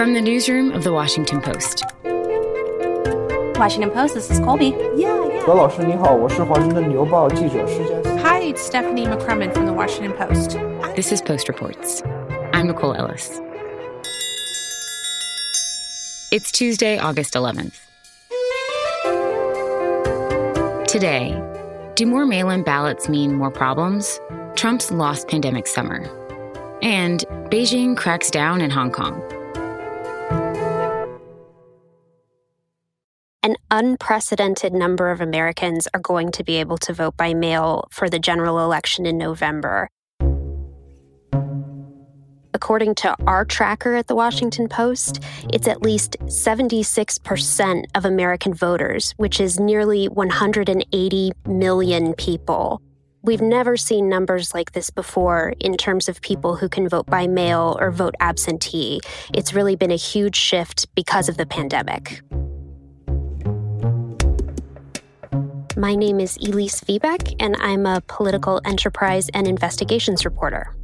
From the newsroom of The Washington Post. Washington Post, this is Colby. Yeah, yeah. Hi, it's Stephanie McCrummen from The Washington Post. This is Post Reports. I'm Nicole Ellis. It's Tuesday, August 11th. Today, do more mail in ballots mean more problems? Trump's lost pandemic summer. And Beijing cracks down in Hong Kong. Unprecedented number of Americans are going to be able to vote by mail for the general election in November. According to our tracker at the Washington Post, it's at least 76% of American voters, which is nearly 180 million people. We've never seen numbers like this before in terms of people who can vote by mail or vote absentee. It's really been a huge shift because of the pandemic. My name is Elise Viebeck, and I'm a political enterprise and investigations reporter.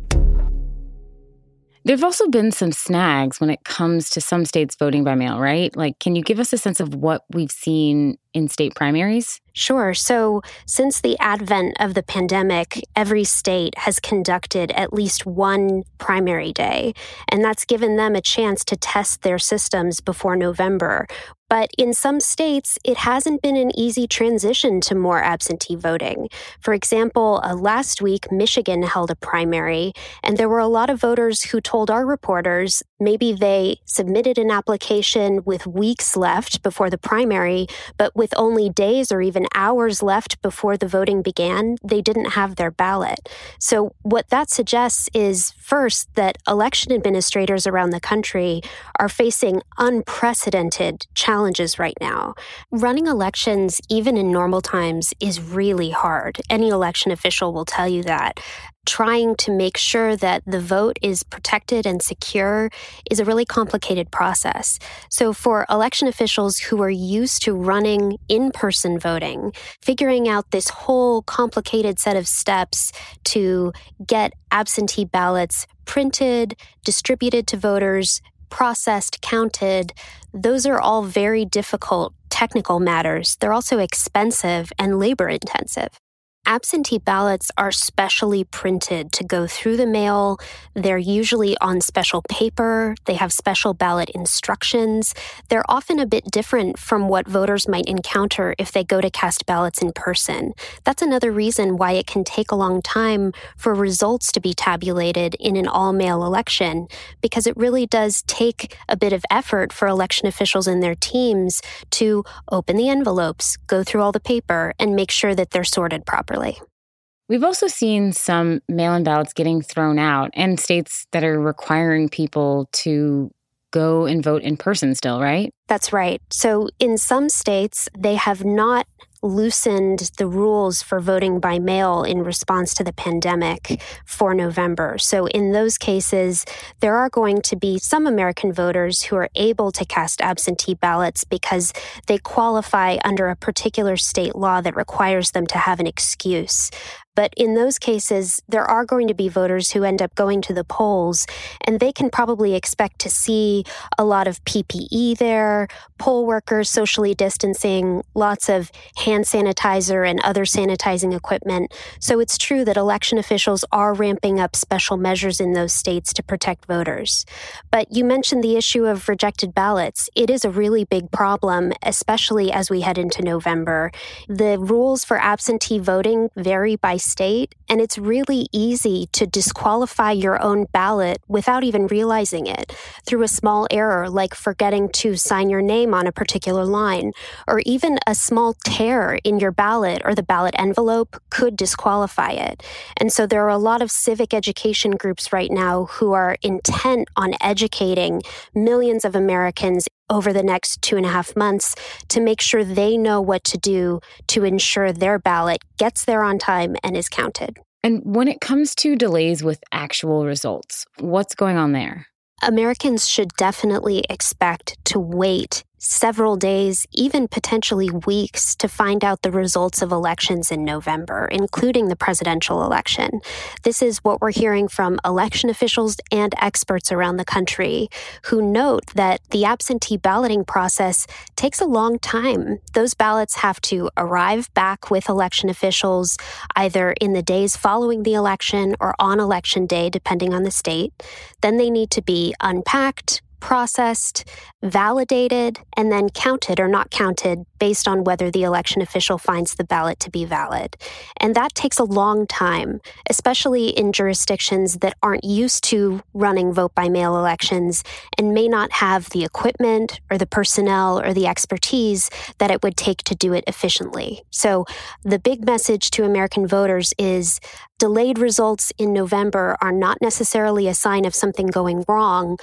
There have also been some snags when it comes to some states voting by mail, right? Like, can you give us a sense of what we've seen in state primaries? Sure. So, since the advent of the pandemic, every state has conducted at least one primary day, and that's given them a chance to test their systems before November. But in some states, it hasn't been an easy transition to more absentee voting. For example, uh, last week, Michigan held a primary, and there were a lot of voters who told our reporters maybe they submitted an application with weeks left before the primary, but with only days or even hours left before the voting began, they didn't have their ballot. So, what that suggests is first that election administrators around the country are facing unprecedented challenges right now. Running elections, even in normal times, is really hard. Any election official will tell you that trying to make sure that the vote is protected and secure is a really complicated process. So, for election officials who are used to running in person voting, figuring out this whole complicated set of steps to get absentee ballots printed, distributed to voters, processed, counted, those are all very difficult technical matters. They're also expensive and labor intensive. Absentee ballots are specially printed to go through the mail. They're usually on special paper. They have special ballot instructions. They're often a bit different from what voters might encounter if they go to cast ballots in person. That's another reason why it can take a long time for results to be tabulated in an all mail election, because it really does take a bit of effort for election officials and their teams to open the envelopes, go through all the paper, and make sure that they're sorted properly properly. We've also seen some mail in ballots getting thrown out and states that are requiring people to go and vote in person still, right? That's right. So in some states, they have not loosened the rules for voting by mail in response to the pandemic for November. So, in those cases, there are going to be some American voters who are able to cast absentee ballots because they qualify under a particular state law that requires them to have an excuse. But in those cases, there are going to be voters who end up going to the polls, and they can probably expect to see a lot of PPE there, poll workers socially distancing, lots of hand sanitizer and other sanitizing equipment. So it's true that election officials are ramping up special measures in those states to protect voters. But you mentioned the issue of rejected ballots. It is a really big problem, especially as we head into November. The rules for absentee voting vary by state, and it's really easy to disqualify your own ballot without even realizing it through a small error like forgetting to sign your name on a particular line, or even a small tear in your ballot or the ballot envelope could disqualify it. And so there are a lot of civic education groups right now who are intent on educating millions of Americans over the next two and a half months to make sure they know what to do to ensure their ballot gets there on time and is counted. And when it comes to delays with actual results, what's going on there? Americans should definitely expect to wait several days, even potentially weeks to find out the results of elections in November, including the presidential election. This is what we're hearing from election officials and experts around the country who note that the absentee balloting process takes a long time. Those ballots have to arrive back with election officials either in the days following the election or on election day, depending on the state. Then they need to be unpacked, processed, validated, and then counted or not counted based on whether the election official finds the ballot to be valid. And that takes a long time, especially in jurisdictions that aren't used to running vote by mail elections and may not have the equipment or the personnel or the expertise that it would take to do it efficiently. So the big message to American voters is delayed results in November are not necessarily a sign of something going wrong.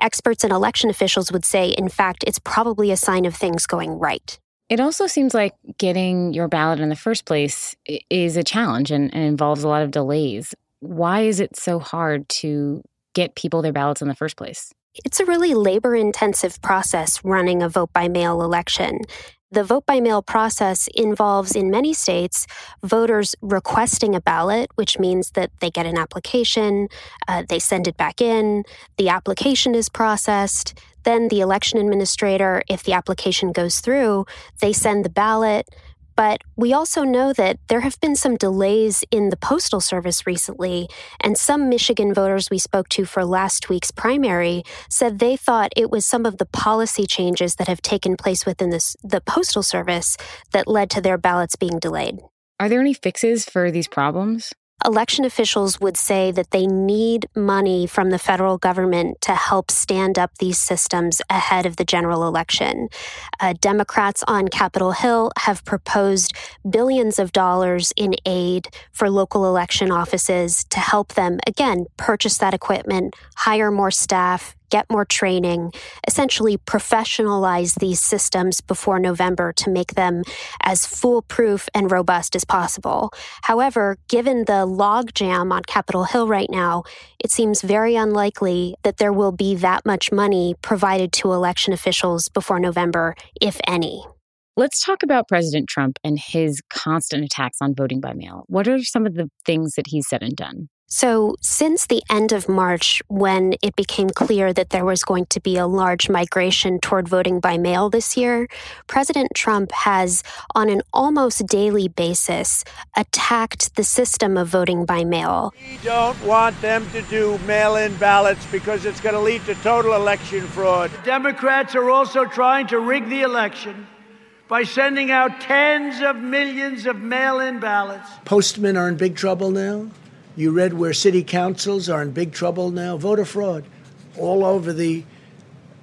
Experts and election officials would say, in fact, it's probably a sign of things going right. It also seems like getting your ballot in the first place is a challenge and, and involves a lot of delays. Why is it so hard to get people their ballots in the first place? It's a really labor intensive process running a vote by mail election. The vote by mail process involves, in many states, voters requesting a ballot, which means that they get an application, uh, they send it back in, the application is processed, then the election administrator, if the application goes through, they send the ballot. But we also know that there have been some delays in the Postal Service recently, and some Michigan voters we spoke to for last week's primary said they thought it was some of the policy changes that have taken place within this, the Postal Service that led to their ballots being delayed. Are there any fixes for these problems? Election officials would say that they need money from the federal government to help stand up these systems ahead of the general election. Uh, Democrats on Capitol Hill have proposed billions of dollars in aid for local election offices to help them, again, purchase that equipment, hire more staff, get more training, essentially professionalize these systems before November to make them as foolproof and robust as possible. However, given the logjam on Capitol Hill right now, it seems very unlikely that there will be that much money provided to election officials before November, if any. Let's talk about President Trump and his constant attacks on voting by mail. What are some of the things that he's said and done? So, since the end of March, when it became clear that there was going to be a large migration toward voting by mail this year, President Trump has, on an almost daily basis, attacked the system of voting by mail. We don't want them to do mail in ballots because it's going to lead to total election fraud. Democrats are also trying to rig the election by sending out tens of millions of mail in ballots. Postmen are in big trouble now. You read where city councils are in big trouble now. Voter fraud all over the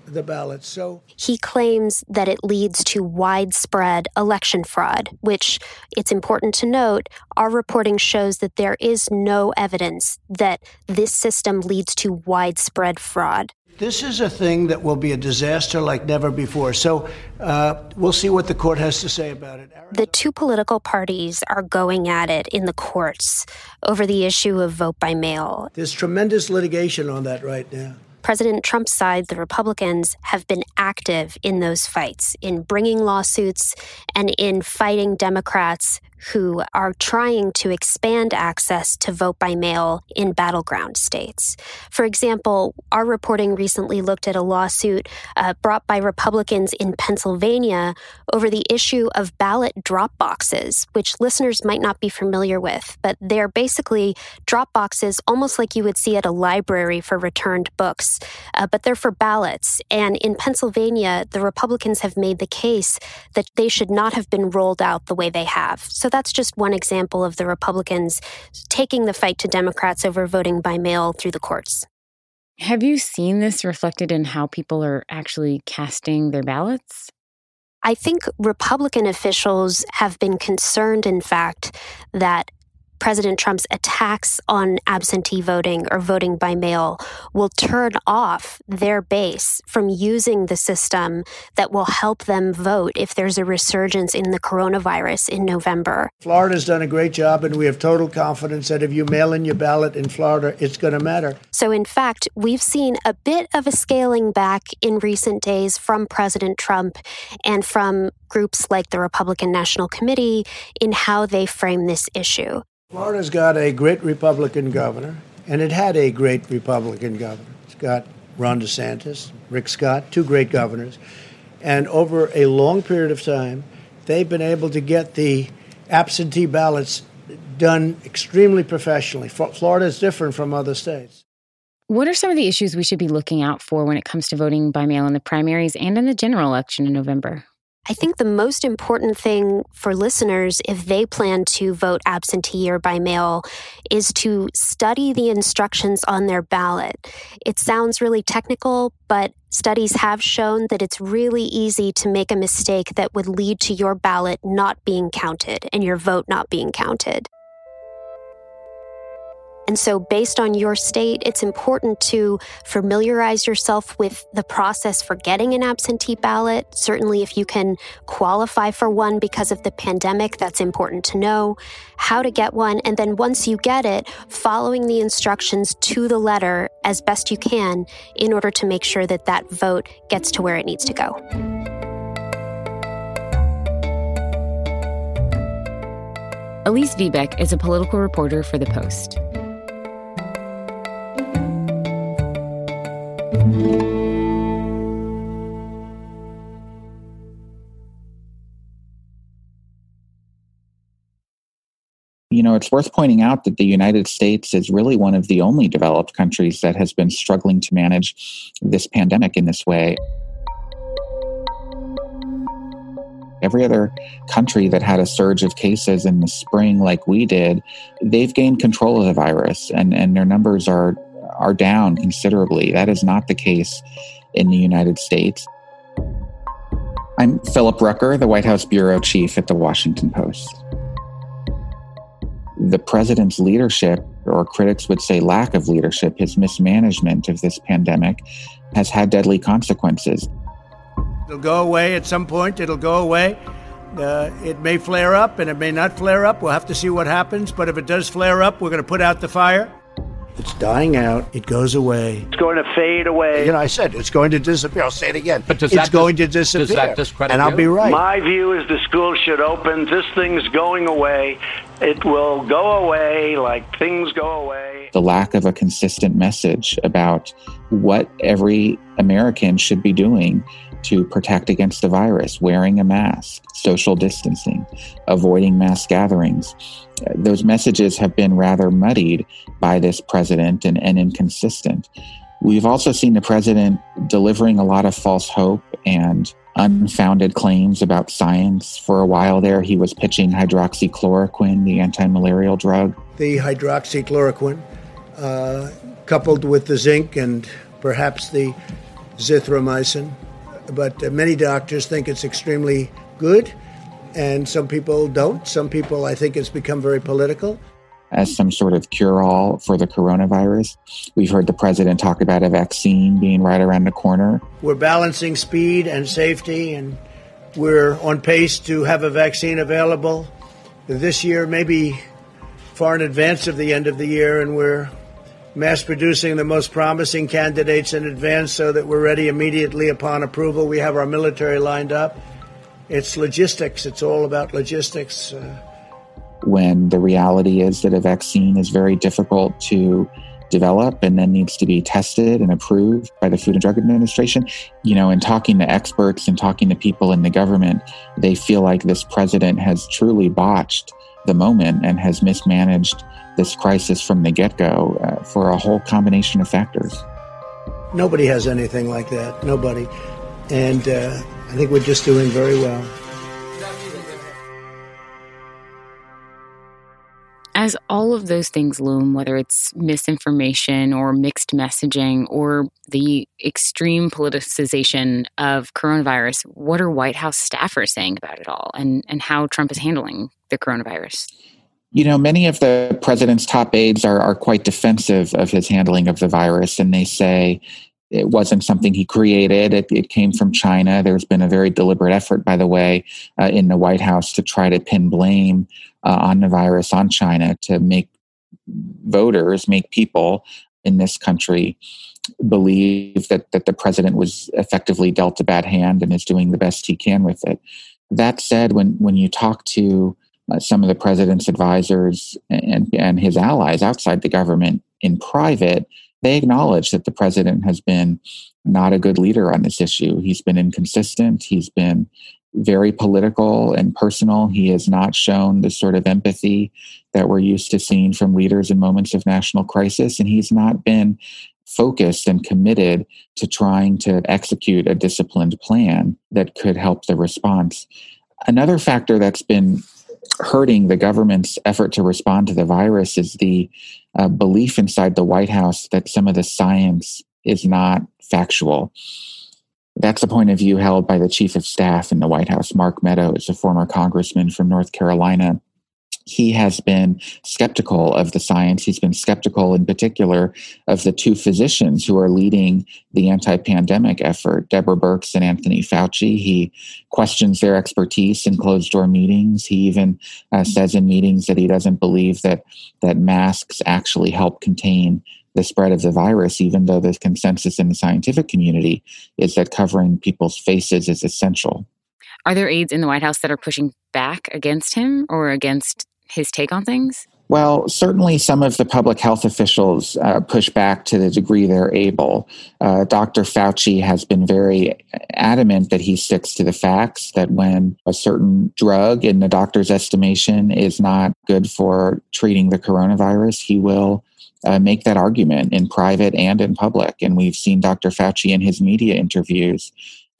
the ballots. So he claims that it leads to widespread election fraud, which it's important to note our reporting shows that there is no evidence that this system leads to widespread fraud. This is a thing that will be a disaster like never before. So uh, we'll see what the court has to say about it. The two political parties are going at it in the courts over the issue of vote by mail. There's tremendous litigation on that right now. President Trump's side, the Republicans, have been active in those fights, in bringing lawsuits and in fighting Democrats who are trying to expand access to vote by mail in battleground states. For example, our reporting recently looked at a lawsuit uh, brought by Republicans in Pennsylvania over the issue of ballot drop boxes, which listeners might not be familiar with, but they're basically drop boxes almost like you would see at a library for returned books, uh, but they're for ballots. And in Pennsylvania, the Republicans have made the case that they should not have been rolled out the way they have. So that's just one example of the Republicans taking the fight to Democrats over voting by mail through the courts. Have you seen this reflected in how people are actually casting their ballots? I think Republican officials have been concerned, in fact, that President Trump's attacks on absentee voting or voting by mail will turn off their base from using the system that will help them vote if there's a resurgence in the coronavirus in November. Florida's done a great job, and we have total confidence that if you mail in your ballot in Florida, it's going to matter. So, in fact, we've seen a bit of a scaling back in recent days from President Trump and from groups like the Republican National Committee in how they frame this issue. Florida's got a great Republican governor, and it had a great Republican governor. It's got Ron DeSantis, Rick Scott, two great governors. And over a long period of time, they've been able to get the absentee ballots done extremely professionally. Florida is different from other states. What are some of the issues we should be looking out for when it comes to voting by mail in the primaries and in the general election in November? I think the most important thing for listeners, if they plan to vote absentee or by mail, is to study the instructions on their ballot. It sounds really technical, but studies have shown that it's really easy to make a mistake that would lead to your ballot not being counted and your vote not being counted. And so, based on your state, it's important to familiarize yourself with the process for getting an absentee ballot. Certainly, if you can qualify for one because of the pandemic, that's important to know how to get one. And then, once you get it, following the instructions to the letter as best you can in order to make sure that that vote gets to where it needs to go. Elise Viebeck is a political reporter for The Post. You know, it's worth pointing out that the United States is really one of the only developed countries that has been struggling to manage this pandemic in this way. Every other country that had a surge of cases in the spring, like we did, they've gained control of the virus and, and their numbers are are down considerably. That is not the case in the United States. I'm Philip Rucker, the White House bureau chief at the Washington Post. The president's leadership, or critics would say lack of leadership, his mismanagement of this pandemic, has had deadly consequences. It'll go away at some point, it'll go away. Uh, it may flare up and it may not flare up. We'll have to see what happens. But if it does flare up, we're going to put out the fire. It's dying out. It goes away. It's going to fade away. You know, I said it's going to disappear. I'll say it again. But does it's that going dis- to disappear. Does that discredit And I'll you? be right. My view is the school should open. This thing's going away. It will go away like things go away. The lack of a consistent message about what every American should be doing to protect against the virus, wearing a mask, social distancing, avoiding mass gatherings. Those messages have been rather muddied by this president and, and inconsistent. We've also seen the president delivering a lot of false hope and unfounded claims about science. For a while there, he was pitching hydroxychloroquine, the anti malarial drug. The hydroxychloroquine, uh, coupled with the zinc and perhaps the zithromycin. But uh, many doctors think it's extremely good, and some people don't. Some people, I think, it's become very political. As some sort of cure all for the coronavirus. We've heard the president talk about a vaccine being right around the corner. We're balancing speed and safety, and we're on pace to have a vaccine available this year, maybe far in advance of the end of the year, and we're mass producing the most promising candidates in advance so that we're ready immediately upon approval. We have our military lined up. It's logistics, it's all about logistics. Uh, when the reality is that a vaccine is very difficult to develop and then needs to be tested and approved by the Food and Drug Administration. You know, in talking to experts and talking to people in the government, they feel like this president has truly botched the moment and has mismanaged this crisis from the get go uh, for a whole combination of factors. Nobody has anything like that. Nobody. And uh, I think we're just doing very well. As all of those things loom, whether it's misinformation or mixed messaging or the extreme politicization of coronavirus, what are White House staffers saying about it all and, and how Trump is handling the coronavirus? You know, many of the president's top aides are, are quite defensive of his handling of the virus, and they say it wasn't something he created. It, it came from China. There's been a very deliberate effort, by the way, uh, in the White House to try to pin blame uh, on the virus on China to make voters, make people in this country believe that, that the president was effectively dealt a bad hand and is doing the best he can with it. That said, when, when you talk to uh, some of the president's advisors and, and his allies outside the government in private, they acknowledge that the president has been not a good leader on this issue. He's been inconsistent. He's been very political and personal. He has not shown the sort of empathy that we're used to seeing from leaders in moments of national crisis. And he's not been focused and committed to trying to execute a disciplined plan that could help the response. Another factor that's been hurting the government's effort to respond to the virus is the uh, belief inside the White House that some of the science is not factual. That's a point of view held by the chief of staff in the White House, Mark Meadows, a former congressman from North Carolina. He has been skeptical of the science. He's been skeptical, in particular, of the two physicians who are leading the anti pandemic effort, Deborah Birx and Anthony Fauci. He questions their expertise in closed door meetings. He even uh, says in meetings that he doesn't believe that, that masks actually help contain the spread of the virus, even though the consensus in the scientific community is that covering people's faces is essential. Are there aides in the White House that are pushing back against him or against his take on things? Well, certainly some of the public health officials uh, push back to the degree they're able. Uh, Dr. Fauci has been very adamant that he sticks to the facts, that when a certain drug, in the doctor's estimation, is not good for treating the coronavirus, he will uh, make that argument in private and in public. And we've seen Dr. Fauci in his media interviews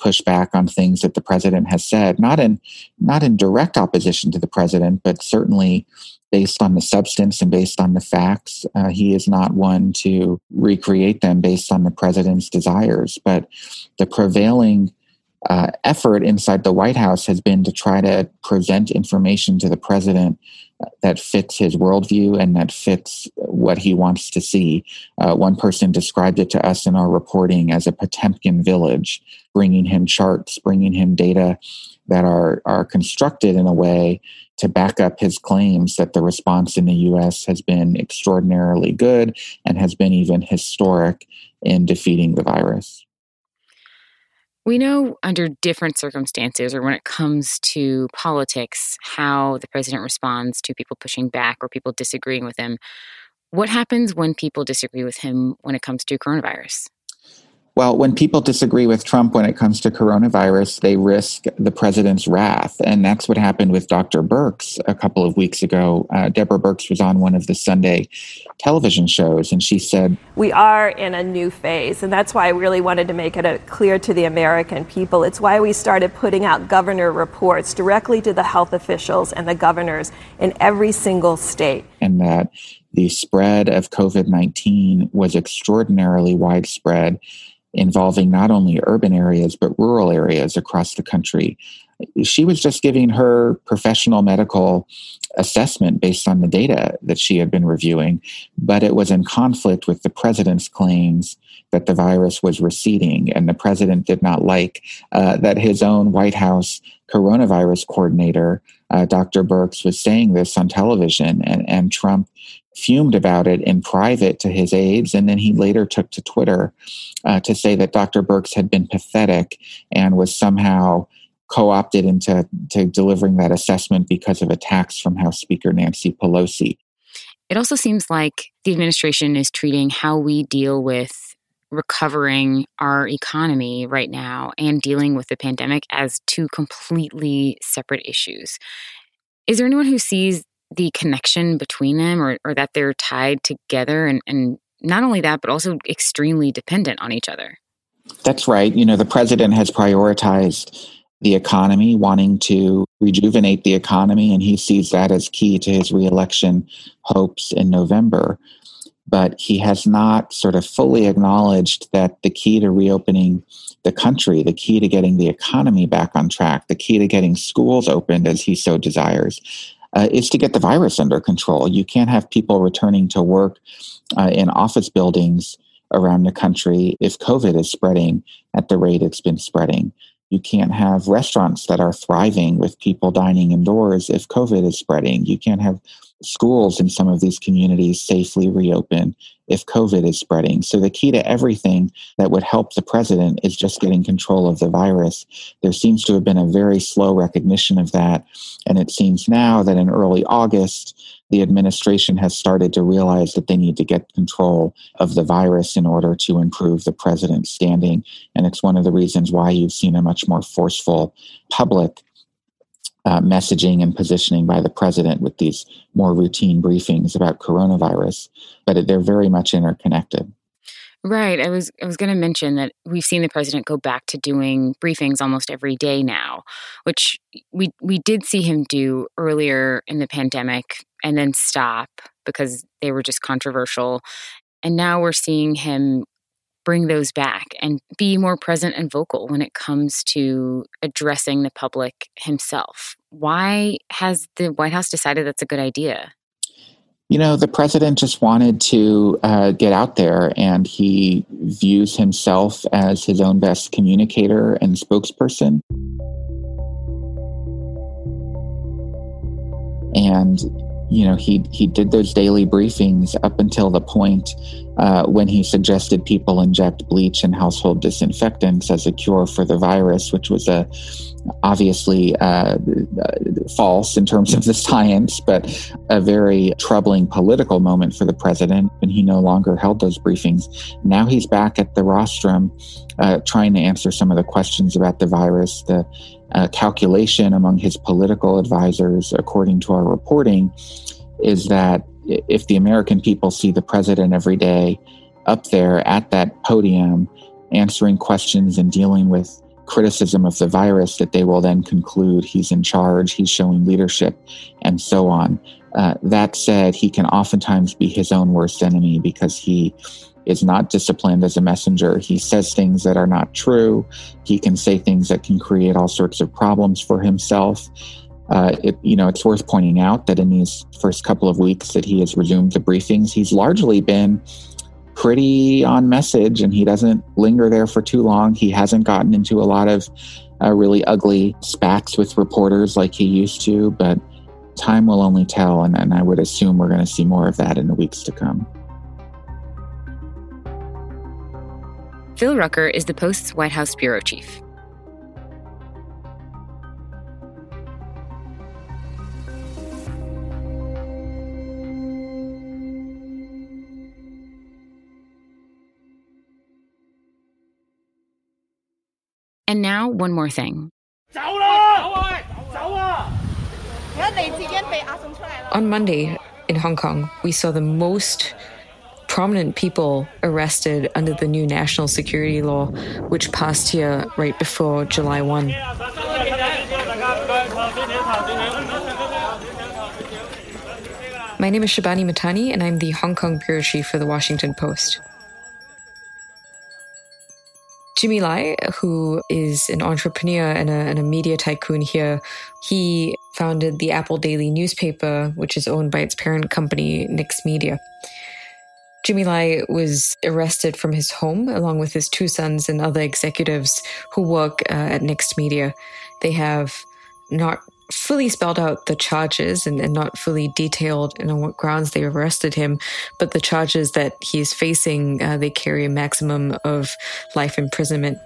push back on things that the president has said, not in not in direct opposition to the president, but certainly based on the substance and based on the facts. Uh, he is not one to recreate them based on the president's desires, but the prevailing uh, effort inside the White House has been to try to present information to the president that fits his worldview and that fits what he wants to see. Uh, one person described it to us in our reporting as a Potemkin village, bringing him charts, bringing him data that are, are constructed in a way to back up his claims that the response in the US has been extraordinarily good and has been even historic in defeating the virus. We know under different circumstances or when it comes to politics how the president responds to people pushing back or people disagreeing with him. What happens when people disagree with him when it comes to coronavirus? Well, when people disagree with Trump when it comes to coronavirus, they risk the president's wrath. And that's what happened with Dr. Birx a couple of weeks ago. Uh, Deborah Birx was on one of the Sunday television shows, and she said, We are in a new phase. And that's why I really wanted to make it clear to the American people. It's why we started putting out governor reports directly to the health officials and the governors in every single state. And that the spread of COVID 19 was extraordinarily widespread involving not only urban areas but rural areas across the country. She was just giving her professional medical assessment based on the data that she had been reviewing, but it was in conflict with the president's claims that the virus was receding. And the president did not like uh, that his own White House coronavirus coordinator, uh, Dr. Birx, was saying this on television, and, and Trump fumed about it in private to his aides. And then he later took to Twitter uh, to say that Dr. Birx had been pathetic and was somehow co opted into to delivering that assessment because of attacks from House Speaker Nancy Pelosi. It also seems like the administration is treating how we deal with recovering our economy right now and dealing with the pandemic as two completely separate issues. Is there anyone who sees the connection between them or, or that they're tied together and, and not only that, but also extremely dependent on each other? That's right. You know, the president has prioritized the economy, wanting to rejuvenate the economy, and he sees that as key to his reelection hopes in November but he has not sort of fully acknowledged that the key to reopening the country, the key to getting the economy back on track, the key to getting schools opened as he so desires, uh, is to get the virus under control. You can't have people returning to work uh, in office buildings around the country if COVID is spreading at the rate it's been spreading. You can't have restaurants that are thriving with people dining indoors if COVID is spreading. You can't have schools in some of these communities safely reopen if COVID is spreading. So, the key to everything that would help the president is just getting control of the virus. There seems to have been a very slow recognition of that. And it seems now that in early August, the administration has started to realize that they need to get control of the virus in order to improve the president's standing. And it's one of the reasons why you've seen a much more forceful public uh, messaging and positioning by the president with these more routine briefings about coronavirus, but they're very much interconnected. Right. I was I was going to mention that we've seen the president go back to doing briefings almost every day now, which we we did see him do earlier in the pandemic and then stop because they were just controversial. And now we're seeing him bring those back and be more present and vocal when it comes to addressing the public himself. Why has the White House decided that's a good idea? You know, the president just wanted to uh, get out there, and he views himself as his own best communicator and spokesperson. And you know he he did those daily briefings up until the point uh, when he suggested people inject bleach and household disinfectants as a cure for the virus, which was a obviously uh, false in terms of the science, but a very troubling political moment for the president And he no longer held those briefings. Now he's back at the rostrum uh, trying to answer some of the questions about the virus. The uh, calculation among his political advisors, according to our reporting, is that if the American people see the president every day up there at that podium answering questions and dealing with criticism of the virus, that they will then conclude he's in charge, he's showing leadership, and so on. Uh, that said, he can oftentimes be his own worst enemy because he is not disciplined as a messenger. He says things that are not true. He can say things that can create all sorts of problems for himself. Uh, it, you know, it's worth pointing out that in these first couple of weeks that he has resumed the briefings, he's largely been pretty on message and he doesn't linger there for too long. He hasn't gotten into a lot of uh, really ugly spats with reporters like he used to, but time will only tell. And, and I would assume we're going to see more of that in the weeks to come. Phil Rucker is the Post's White House bureau chief. And now, one more thing. On Monday in Hong Kong, we saw the most prominent people arrested under the new national security law, which passed here right before July 1. My name is Shibani Mahtani, and I'm the Hong Kong bureau chief for the Washington Post. Jimmy Lai, who is an entrepreneur and a, and a, media tycoon here, he founded the Apple Daily newspaper, which is owned by its parent company, Next Media. Jimmy Lai was arrested from his home along with his two sons and other executives who work uh, at Next Media. They have not fully spelled out the charges and, and not fully detailed and on what grounds they arrested him, but the charges that he is facing, uh, they carry a maximum of life imprisonment.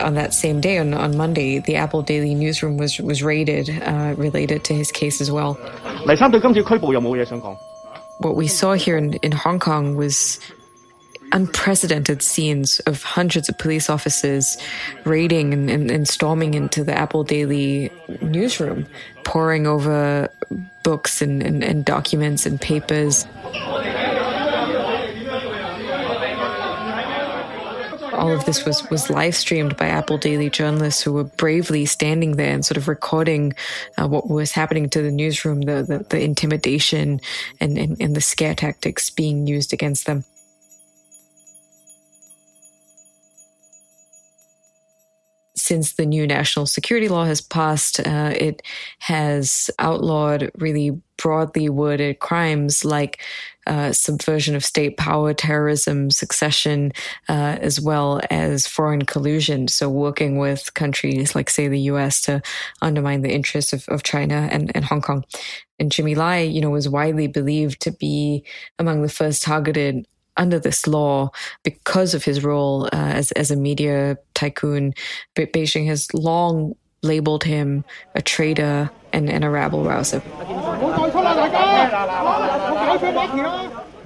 on that same day, on, on Monday, the Apple Daily newsroom was was raided uh, related to his case as well. What we saw here in, in Hong Kong was unprecedented scenes of hundreds of police officers raiding and, and, and, storming into the Apple Daily newsroom, poring over books and, and, and documents and papers. all of this was was live streamed by Apple Daily journalists who were bravely standing there and sort of recording uh, what was happening to the newsroom, the the, the intimidation and, and and the scare tactics being used against them. Since the new national security law has passed, uh, it has outlawed really broadly worded crimes like uh, subversion of state power, terrorism, secession, uh, as well as foreign collusion. So, working with countries like, say, the US to undermine the interests of, of China and, and Hong Kong. And Jimmy Lai, you know, was widely believed to be among the first targeted under this law because of his role uh, as, as a media tycoon. Beijing has long labeled him a traitor and, and a rabble rouser.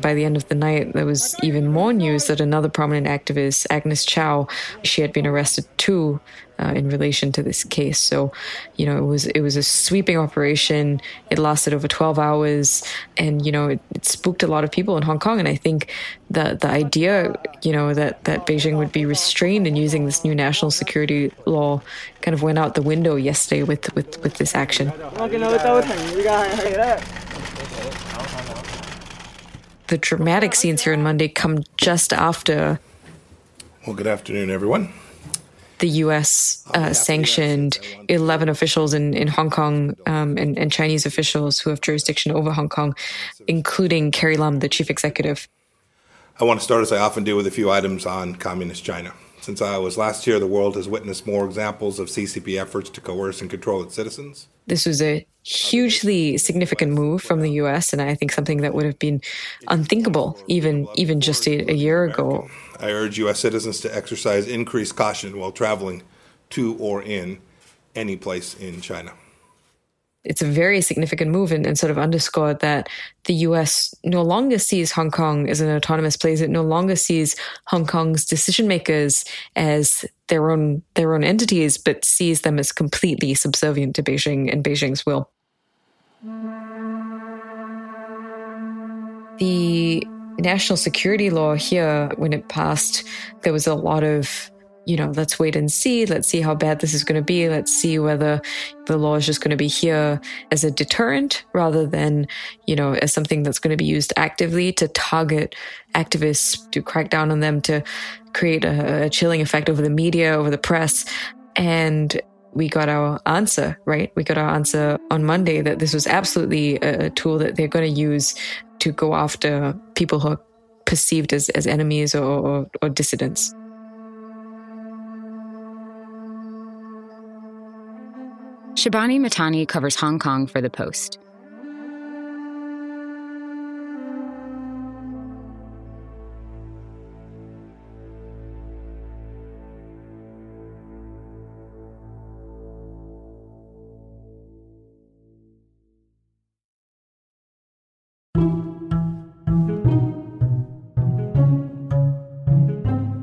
By the end of the night, there was even more news that another prominent activist, Agnes Chow, she had been arrested too uh, in relation to this case. So, you know, it was it was a sweeping operation. It lasted over 12 hours, and you know, it, it spooked a lot of people in Hong Kong. And I think the the idea, you know, that that Beijing would be restrained in using this new national security law, kind of went out the window yesterday with with with this action. The dramatic scenes here on Monday come just after. Well, good afternoon, everyone the U.S. Uh, sanctioned 11 officials in, in Hong Kong um, and, and, Chinese officials who have jurisdiction over Hong Kong, including Carrie Lam, the chief executive. I want to start, as I often do, with a few items on communist China. Since I was last year, the world has witnessed more examples of CCP efforts to coerce and control its citizens. This was a hugely significant move from the U.S., and I think something that would have been unthinkable even even just a, a year ago. I urge U.S. citizens to exercise increased caution while traveling to or in any place in China. It's a very significant move and, and, sort of underscored that the US no longer sees Hong Kong as an autonomous place. It no longer sees Hong Kong's decision makers as their own their own entities, but sees them as completely subservient to Beijing and Beijing's will. The national security law here, when it passed, there was a lot of, you know, let's wait and see. Let's see how bad this is going to be. Let's see whether the law is just going to be here as a deterrent rather than, you know, as something that's going to be used actively to target activists, to crack down on them, to create a, a chilling effect over the media, over the press. And we got our answer, right? We got our answer on Monday that this was absolutely a tool that they're going to use to go after people who are perceived as, as enemies or, or, or dissidents. Shibani Mahtani covers Hong Kong for The Post.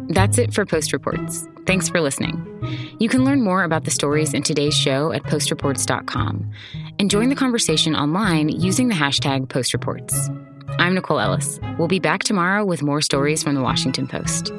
That's it for Post Reports. Thanks for listening. You can learn more about the stories in today's show at postreports.com and join the conversation online using the hashtag postreports. I'm Nicole Ellis. We'll be back tomorrow with more stories from the Washington Post.